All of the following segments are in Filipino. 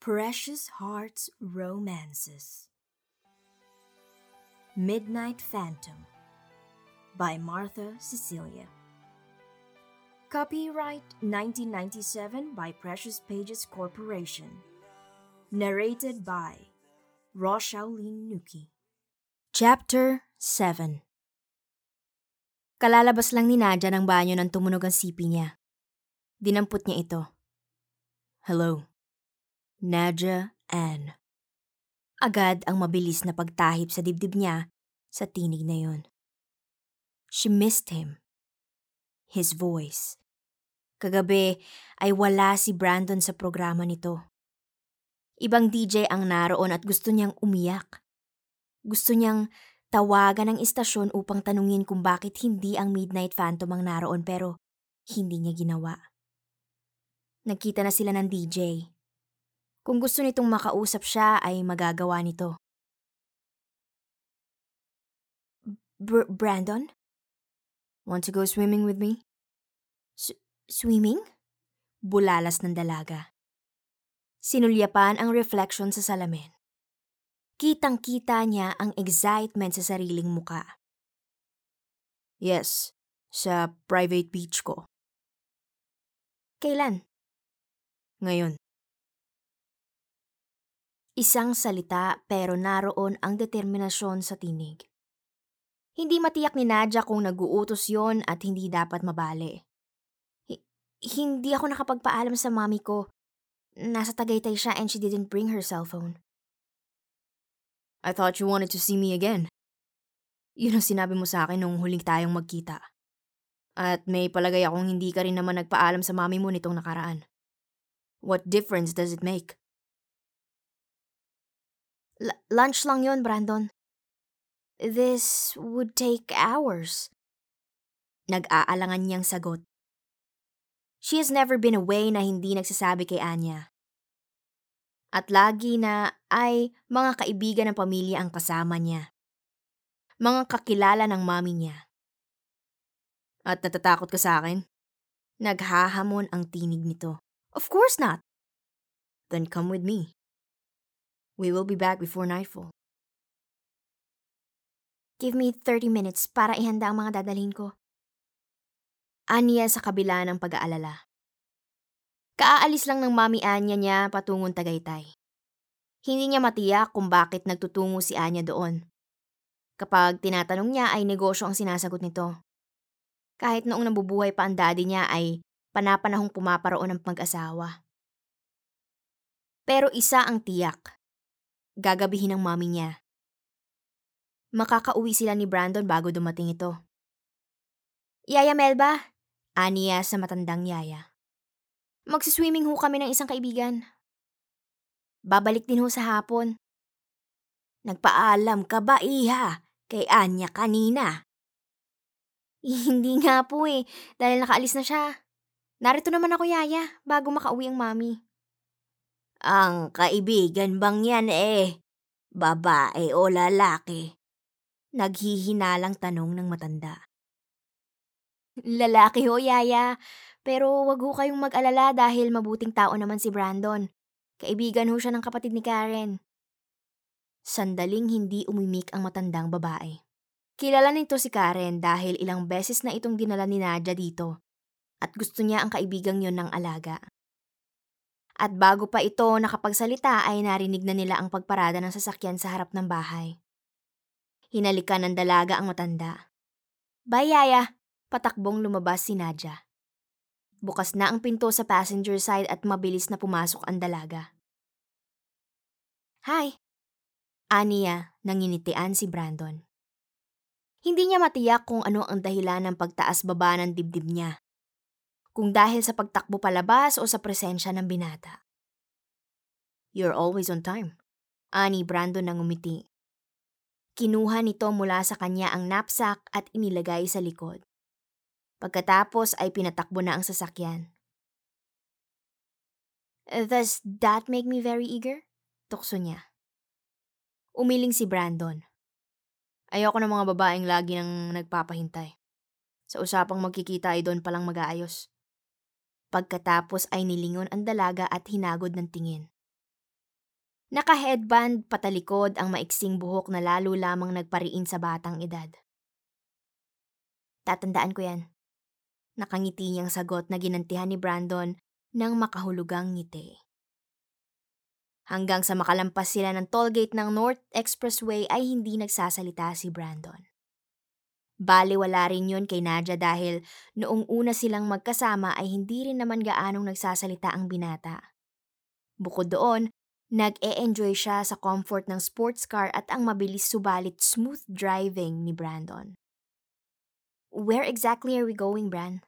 Precious Hearts Romances Midnight Phantom by Martha Cecilia. Copyright 1997 by Precious Pages Corporation. Narrated by Roshaolin Nuki. Chapter 7 Kalalabas lang ni Nadia ng banyo nang tumunog ang sipi niya. Dinampot niya ito. Hello. Nadia Ann. Agad ang mabilis na pagtahip sa dibdib niya sa tinig na yon. She missed him. His voice. Kagabi ay wala si Brandon sa programa nito. Ibang DJ ang naroon at gusto niyang umiyak. Gusto niyang tawagan ang istasyon upang tanungin kung bakit hindi ang Midnight Phantom ang naroon pero hindi niya ginawa. Nagkita na sila ng DJ. Kung gusto nitong makausap siya ay magagawa nito. Br- Brandon? Want to go swimming with me? S- swimming? Bulalas ng dalaga. Sinulyapan ang reflection sa salamin. Kitang-kita niya ang excitement sa sariling muka. Yes, sa private beach ko. Kailan? Ngayon. Isang salita pero naroon ang determinasyon sa tinig. Hindi matiyak ni Nadia kung naguutos yon at hindi dapat mabali. H- hindi ako nakapagpaalam sa mami ko. Nasa Tagaytay siya and she didn't bring her cellphone. I thought you wanted to see me again. Yun ang sinabi mo sa akin nung huling tayong magkita. At may palagay akong hindi ka rin naman nagpaalam sa mami mo nitong nakaraan. What difference does it make? Lunch lang yon, Brandon. This would take hours. Nag-aalangan niyang sagot. She has never been away na hindi nagsasabi kay Anya. At lagi na ay mga kaibigan ng pamilya ang kasama niya. Mga kakilala ng mami niya. At natatakot ka sa akin? Naghahamon ang tinig nito. Of course not. Then come with me. We will be back before nightfall. Give me 30 minutes para ihanda ang mga dadalhin ko. Anya sa kabila ng pag-aalala. Kaaalis lang ng mami Anya niya patungong Tagaytay. Hindi niya matiyak kung bakit nagtutungo si Anya doon. Kapag tinatanong niya ay negosyo ang sinasagot nito. Kahit noong nabubuhay pa ang daddy niya ay panapanahong pumaparoon ng pag-asawa. Pero isa ang tiyak. Gagabihin ng mami niya. Makakauwi sila ni Brandon bago dumating ito. Yaya Melba, aniya sa matandang yaya. Magsiswimming ho kami ng isang kaibigan. Babalik din ho sa hapon. Nagpaalam ka ba, iha, kay Anya kanina? Hindi nga po eh, dahil nakaalis na siya. Narito naman ako, Yaya, bago makauwi ang mami. Ang kaibigan bang yan eh? Babae o lalaki? Naghihinalang tanong ng matanda. Lalaki ho, Yaya. Pero wag ho kayong mag-alala dahil mabuting tao naman si Brandon. Kaibigan ho siya ng kapatid ni Karen. Sandaling hindi umimik ang matandang babae. Kilala nito si Karen dahil ilang beses na itong dinala ni Nadia dito at gusto niya ang kaibigang yon ng alaga. At bago pa ito nakapagsalita ay narinig na nila ang pagparada ng sasakyan sa harap ng bahay. Hinalikan ng dalaga ang matanda. Bayaya! Patakbong lumabas si Nadia. Bukas na ang pinto sa passenger side at mabilis na pumasok ang dalaga. Hi! Aniya, nanginitian si Brandon. Hindi niya matiyak kung ano ang dahilan ng pagtaas-baba ng dibdib niya. Kung dahil sa pagtakbo palabas o sa presensya ng binata. You're always on time. Ani Brandon nang umiti. Kinuha nito mula sa kanya ang knapsack at inilagay sa likod. Pagkatapos ay pinatakbo na ang sasakyan. Does that make me very eager? Tukso niya. Umiling si Brandon. Ayoko ng mga babaeng lagi nang nagpapahintay. Sa usapang magkikita ay doon palang mag-aayos. Pagkatapos ay nilingon ang dalaga at hinagod ng tingin. Naka-headband patalikod ang maiksing buhok na lalo lamang nagpariin sa batang edad. Tatandaan ko yan. Nakangiti niyang sagot na ginantihan ni Brandon ng makahulugang ngiti. Hanggang sa makalampas sila ng tollgate ng North Expressway ay hindi nagsasalita si Brandon. Bale wala rin yun kay Nadia dahil noong una silang magkasama ay hindi rin naman gaanong nagsasalita ang binata. Bukod doon, nag-e-enjoy siya sa comfort ng sports car at ang mabilis subalit smooth driving ni Brandon. Where exactly are we going, Bran?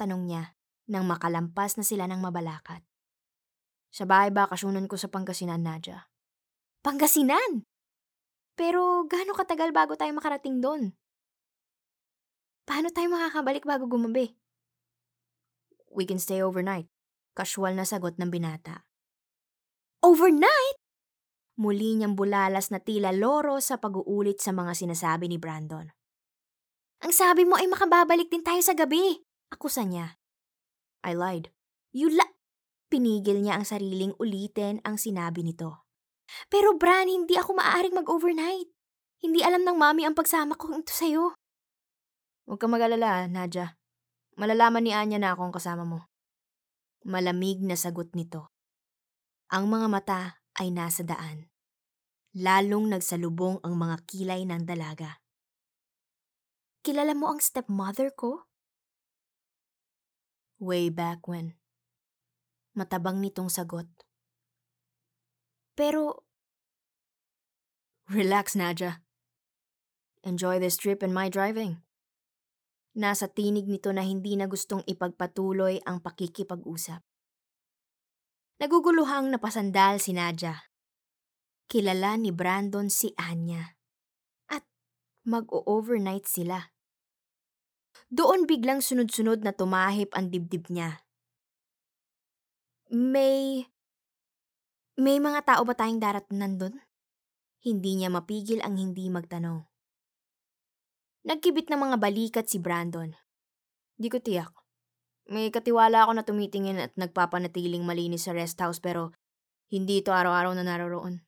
Tanong niya nang makalampas na sila ng mabalakat. Sa bahay bakasyonan ko sa Pangasinan, Nadia. Pangasinan? Pero gaano katagal bago tayo makarating doon? Paano tayo makakabalik bago gumabi? We can stay overnight. Casual na sagot ng binata. Overnight? Muli niyang bulalas na tila loro sa pag-uulit sa mga sinasabi ni Brandon. Ang sabi mo ay makababalik din tayo sa gabi. Akusa niya. I lied. You la... Pinigil niya ang sariling ulitin ang sinabi nito. Pero Bran, hindi ako maaaring mag-overnight. Hindi alam ng mami ang pagsama ko ito sa'yo. Huwag kang mag-alala, Nadia. Malalaman ni Anya na akong kasama mo. Malamig na sagot nito. Ang mga mata ay nasa daan. Lalong nagsalubong ang mga kilay ng dalaga. Kilala mo ang stepmother ko? Way back when. Matabang nitong sagot. Pero... Relax, Nadia. Enjoy this trip and my driving. Nasa tinig nito na hindi na gustong ipagpatuloy ang pakikipag-usap. Naguguluhang napasandal si Nadia. Kilala ni Brandon si Anya. At mag-o-overnight sila. Doon biglang sunod-sunod na tumahip ang dibdib niya. May... May mga tao ba tayong darat nandun? Hindi niya mapigil ang hindi magtanong. Nagkibit ng mga balikat si Brandon. Di ko tiyak. May katiwala ako na tumitingin at nagpapanatiling malinis sa rest house pero hindi ito araw-araw na naroroon.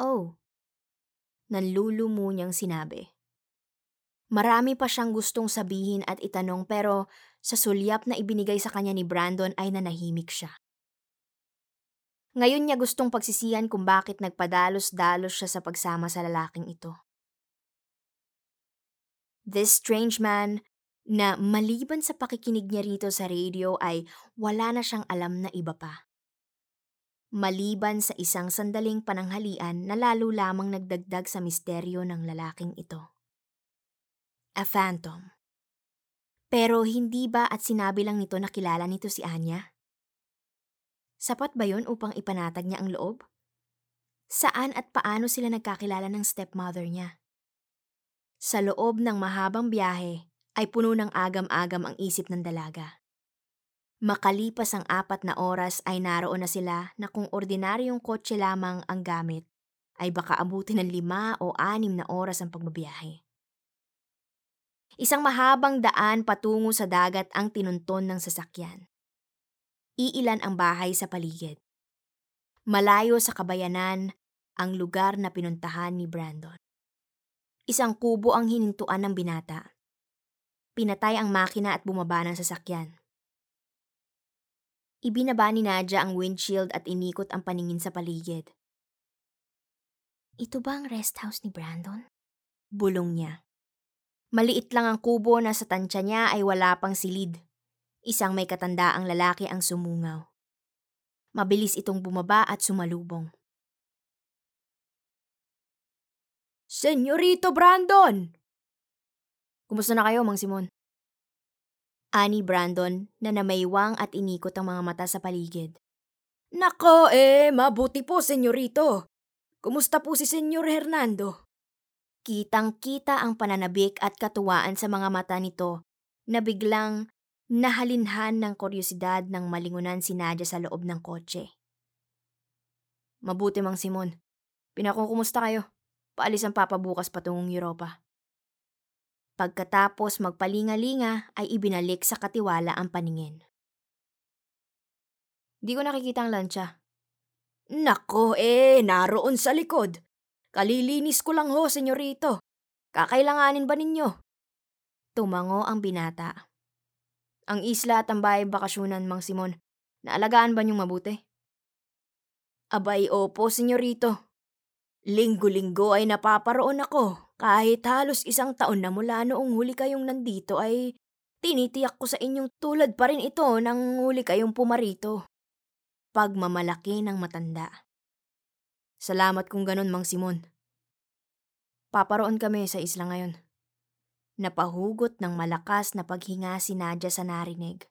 Oh. Nanlulumo niyang sinabi. Marami pa siyang gustong sabihin at itanong pero sa sulyap na ibinigay sa kanya ni Brandon ay nanahimik siya. Ngayon niya gustong pagsisihan kung bakit nagpadalos-dalos siya sa pagsama sa lalaking ito. This strange man na maliban sa pakikinig niya rito sa radio ay wala na siyang alam na iba pa. Maliban sa isang sandaling pananghalian na lalo lamang nagdagdag sa misteryo ng lalaking ito. A phantom. Pero hindi ba at sinabi lang nito na kilala nito si Anya? Sapat ba yon upang ipanatag niya ang loob? Saan at paano sila nagkakilala ng stepmother niya? Sa loob ng mahabang biyahe, ay puno ng agam-agam ang isip ng dalaga. Makalipas ang apat na oras ay naroon na sila na kung ordinaryong kotse lamang ang gamit, ay baka abutin ng lima o anim na oras ang pagbabiyahe. Isang mahabang daan patungo sa dagat ang tinunton ng sasakyan. Iilan ang bahay sa paligid. Malayo sa kabayanan ang lugar na pinuntahan ni Brandon. Isang kubo ang hinintuan ng binata. Pinatay ang makina at bumaba ng sasakyan. Ibinaba ni Nadia ang windshield at inikot ang paningin sa paligid. Ito ba ang rest house ni Brandon? Bulong niya. Maliit lang ang kubo na sa tansya niya ay wala pang silid. Isang may katandaang lalaki ang sumungaw. Mabilis itong bumaba at sumalubong. Senyorito Brandon! Kumusta na kayo, Mang Simon? Ani Brandon na namaywang at inikot ang mga mata sa paligid. Nako eh, mabuti po, senyorito. Kumusta po si Senyor Hernando? Kitang-kita ang pananabik at katuwaan sa mga mata nito na biglang nahalinhan ng kuryosidad ng malingunan si Nadia sa loob ng kotse. Mabuti mang Simon. Pinakukumusta kayo? Paalis ang papa bukas patungong Europa. Pagkatapos magpalinga-linga ay ibinalik sa katiwala ang paningin. Di ko nakikita ang lansya. Nako eh, naroon sa likod. Kalilinis ko lang ho, senyorito. Kakailanganin ba ninyo? Tumango ang binata. Ang isla at ang bahay bakasyonan, Mang Simon. Naalagaan ba niyong mabuti? Abay, opo, senyorito. Linggo-linggo ay napaparoon ako. Kahit halos isang taon na mula noong huli kayong nandito ay tinitiyak ko sa inyong tulad pa rin ito nang huli kayong pumarito. Pagmamalaki ng matanda. Salamat kung ganon, Mang Simon. Paparoon kami sa isla ngayon. Napahugot ng malakas na paghinga si Nadia sa narinig.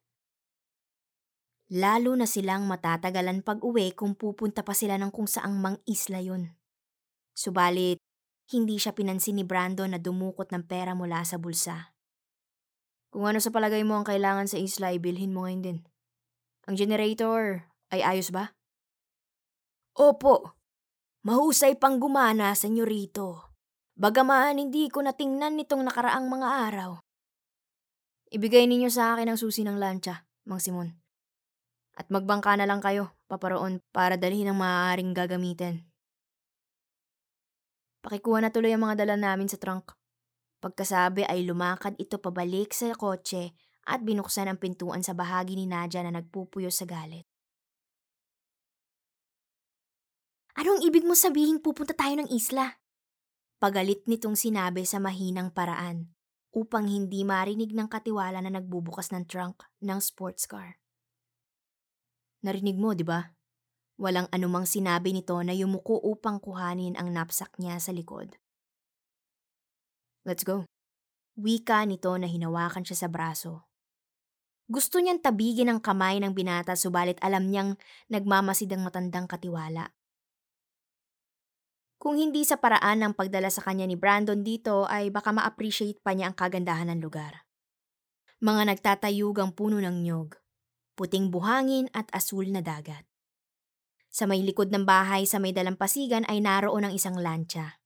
Lalo na silang matatagalan pag uwi kung pupunta pa sila ng kung saang mang isla yun. Subalit, hindi siya pinansin ni Brandon na dumukot ng pera mula sa bulsa. Kung ano sa palagay mo ang kailangan sa isla, ibilhin mo ngayon din. Ang generator ay ayos ba? Opo. Mahusay pang gumana, senyorito. Bagaman hindi ko natingnan nitong nakaraang mga araw. Ibigay ninyo sa akin ang susi ng lancha, Mang Simon. At magbangka na lang kayo, paparoon, para dalhin ang maaaring gagamitin. Pakikuha na tuloy ang mga dala namin sa trunk. Pagkasabi ay lumakad ito pabalik sa kotse at binuksan ang pintuan sa bahagi ni Nadia na nagpupuyo sa galit. Anong ibig mo sabihin pupunta tayo ng isla? Pagalit nitong sinabi sa mahinang paraan upang hindi marinig ng katiwala na nagbubukas ng trunk ng sports car. Narinig mo, di ba? Walang anumang sinabi nito na yumuko upang kuhanin ang knapsack niya sa likod. Let's go. Wika nito na hinawakan siya sa braso. Gusto niyang tabigin ang kamay ng binata subalit alam niyang nagmamasid ang matandang katiwala. Kung hindi sa paraan ng pagdala sa kanya ni Brandon dito ay baka ma-appreciate pa niya ang kagandahan ng lugar. Mga nagtatayugang puno ng nyog, puting buhangin at asul na dagat. Sa may likod ng bahay sa may dalampasigan ay naroon ang isang lancha.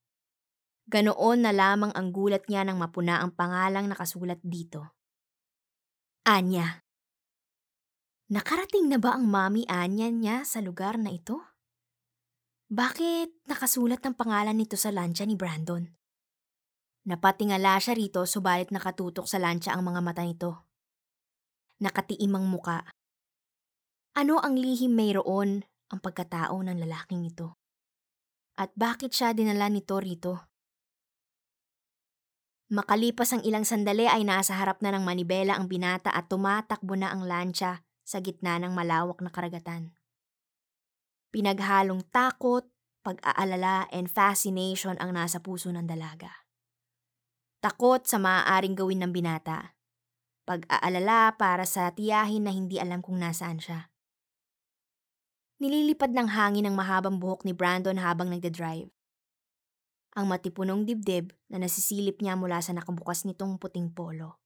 Ganoon na lamang ang gulat niya nang mapuna ang pangalang nakasulat dito. Anya. Nakarating na ba ang mami Anya niya sa lugar na ito? Bakit nakasulat ng pangalan nito sa lancha ni Brandon? Napatingala siya rito subalit nakatutok sa lancha ang mga mata nito. Nakatiim ang muka. Ano ang lihim mayroon ang pagkatao ng lalaking ito. At bakit siya dinala nito rito? Makalipas ang ilang sandali ay nasa harap na ng manibela ang binata at tumatakbo na ang lancha sa gitna ng malawak na karagatan. Pinaghalong takot, pag-aalala, and fascination ang nasa puso ng dalaga. Takot sa maaaring gawin ng binata. Pag-aalala para sa tiyahin na hindi alam kung nasaan siya. Nililipad ng hangin ang mahabang buhok ni Brandon habang nagde-drive. Ang matipunong dibdib na nasisilip niya mula sa nakabukas nitong puting polo.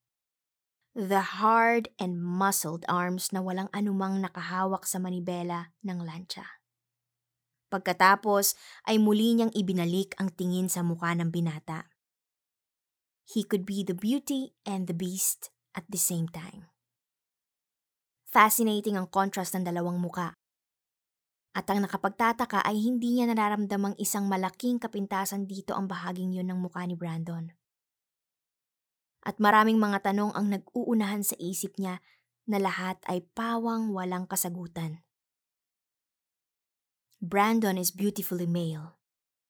The hard and muscled arms na walang anumang nakahawak sa manibela ng lancha. Pagkatapos ay muli niyang ibinalik ang tingin sa mukha ng binata. He could be the beauty and the beast at the same time. Fascinating ang contrast ng dalawang muka. At ang nakapagtataka ay hindi niya nararamdamang isang malaking kapintasan dito ang bahaging yun ng mukha ni Brandon. At maraming mga tanong ang nag-uunahan sa isip niya na lahat ay pawang walang kasagutan. Brandon is beautifully male,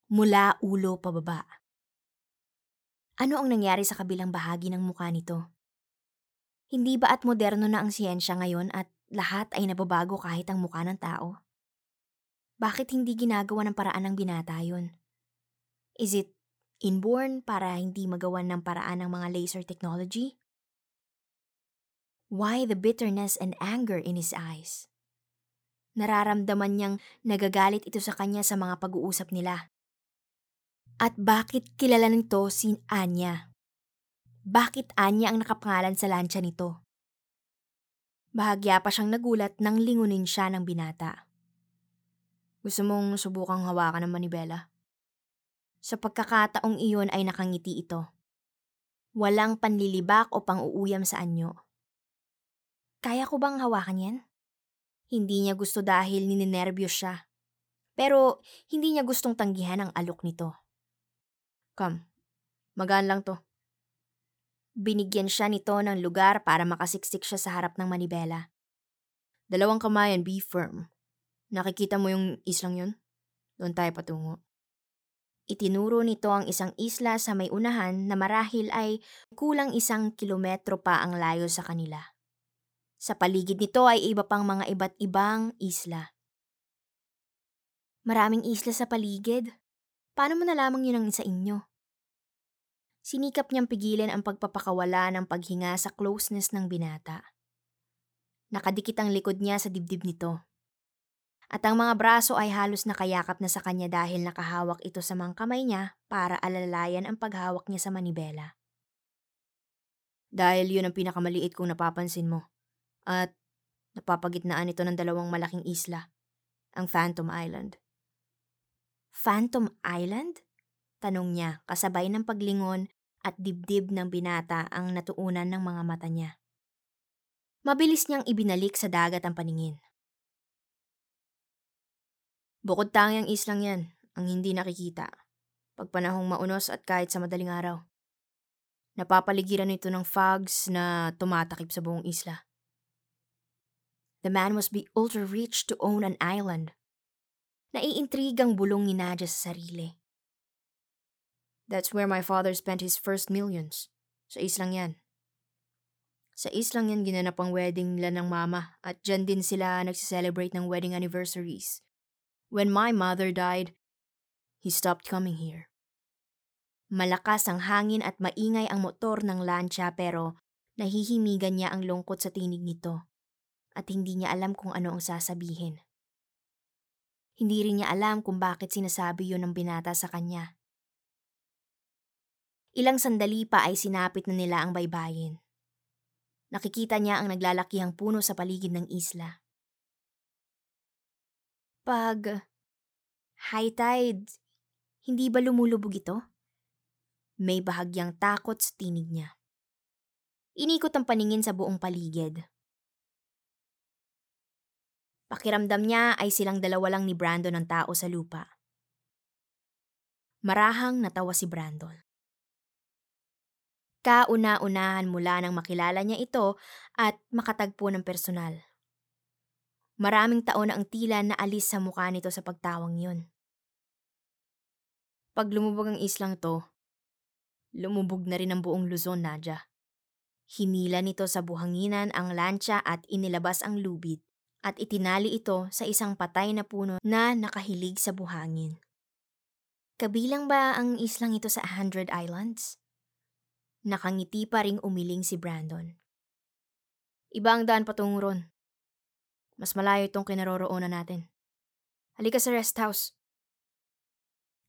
mula ulo pababa. Ano ang nangyari sa kabilang bahagi ng mukha nito? Hindi ba at moderno na ang siyensya ngayon at lahat ay nababago kahit ang mukha ng tao? Bakit hindi ginagawa ng paraan ng binata yun? Is it inborn para hindi magawan ng paraan ng mga laser technology? Why the bitterness and anger in his eyes? Nararamdaman niyang nagagalit ito sa kanya sa mga pag-uusap nila. At bakit kilala nito si Anya? Bakit Anya ang nakapangalan sa lansya nito? Bahagya pa siyang nagulat nang lingunin siya ng binata. Gusto mong subukang hawakan ng manibela? Sa pagkakataong iyon ay nakangiti ito. Walang panlilibak o pang-uuyam sa anyo. Kaya ko bang hawakan yan? Hindi niya gusto dahil nininervyos siya. Pero hindi niya gustong tanggihan ang alok nito. Come, magaan lang to. Binigyan siya nito ng lugar para makasiksik siya sa harap ng manibela. Dalawang kamay and be firm. Nakikita mo yung islang yun? Doon tayo patungo. Itinuro nito ang isang isla sa may unahan na marahil ay kulang isang kilometro pa ang layo sa kanila. Sa paligid nito ay iba pang mga iba't ibang isla. Maraming isla sa paligid. Paano mo nalamang yun ang isa inyo? Sinikap niyang pigilan ang pagpapakawala ng paghinga sa closeness ng binata. Nakadikit ang likod niya sa dibdib nito at ang mga braso ay halos nakayakap na sa kanya dahil nakahawak ito sa mga kamay niya para alalayan ang paghawak niya sa manibela. Dahil yun ang pinakamaliit kong napapansin mo. At napapagitnaan ito ng dalawang malaking isla, ang Phantom Island. Phantom Island? Tanong niya kasabay ng paglingon at dibdib ng binata ang natuunan ng mga mata niya. Mabilis niyang ibinalik sa dagat ang paningin. Bukod tangyang islang yan, ang hindi nakikita. Pag panahong maunos at kahit sa madaling araw. Napapaligiran ito ng fogs na tumatakip sa buong isla. The man must be ultra rich to own an island. Naiintrigang bulong ni Nadia sa sarili. That's where my father spent his first millions. Sa islang yan. Sa islang yan ginanap ang wedding nila ng mama at dyan din sila nagsiselebrate ng wedding anniversaries. When my mother died, he stopped coming here. Malakas ang hangin at maingay ang motor ng lancha pero nahihimigan niya ang lungkot sa tinig nito at hindi niya alam kung ano ang sasabihin. Hindi rin niya alam kung bakit sinasabi yon ng binata sa kanya. Ilang sandali pa ay sinapit na nila ang baybayin. Nakikita niya ang naglalakihang puno sa paligid ng isla. Pag high tide, hindi ba lumulubog ito? May bahagyang takot sa tinig niya. Inikot ang paningin sa buong paligid. Pakiramdam niya ay silang dalawa lang ni Brandon ang tao sa lupa. Marahang natawa si Brandon. Kauna-unahan mula nang makilala niya ito at makatagpo ng personal. Maraming taon na ang tila na alis sa mukha nito sa pagtawang yun. Pag lumubog ang islang to, lumubog na rin ang buong Luzon, Nadja. Hinila nito sa buhanginan ang lancha at inilabas ang lubid at itinali ito sa isang patay na puno na nakahilig sa buhangin. Kabilang ba ang islang ito sa Hundred Islands? Nakangiti pa ring umiling si Brandon. Iba ang daan patungo ron. Mas malayo itong kinaroroonan natin. Halika sa rest house.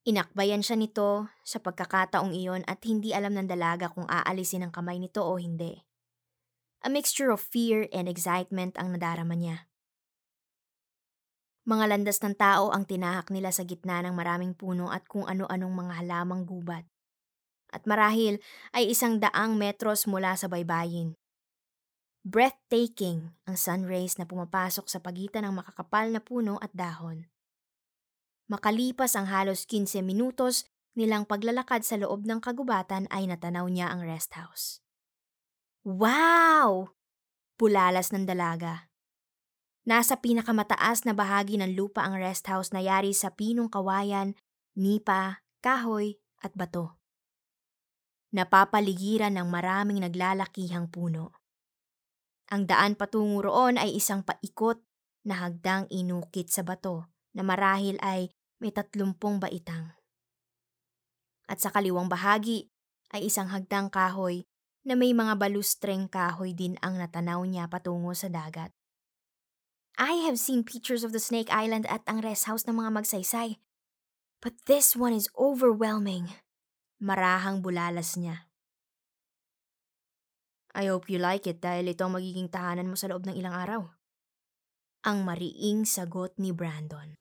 Inakbayan siya nito sa pagkakataong iyon at hindi alam ng dalaga kung aalisin ang kamay nito o hindi. A mixture of fear and excitement ang nadarama niya. Mga landas ng tao ang tinahak nila sa gitna ng maraming puno at kung ano-anong mga halamang gubat. At marahil ay isang daang metros mula sa baybayin. Breathtaking ang sun rays na pumapasok sa pagitan ng makakapal na puno at dahon. Makalipas ang halos 15 minutos nilang paglalakad sa loob ng kagubatan ay natanaw niya ang rest house. Wow! Pulalas ng dalaga. Nasa pinakamataas na bahagi ng lupa ang rest house na yari sa pinong kawayan, nipa, kahoy at bato. Napapaligiran ng maraming naglalakihang puno. Ang daan patungo roon ay isang paikot na hagdang inukit sa bato na marahil ay may tatlumpong baitang. At sa kaliwang bahagi ay isang hagdang kahoy na may mga balustreng kahoy din ang natanaw niya patungo sa dagat. I have seen pictures of the Snake Island at ang rest house ng mga magsaysay. But this one is overwhelming. Marahang bulalas niya. I hope you like it dahil ito ang magiging tahanan mo sa loob ng ilang araw. Ang mariing sagot ni Brandon.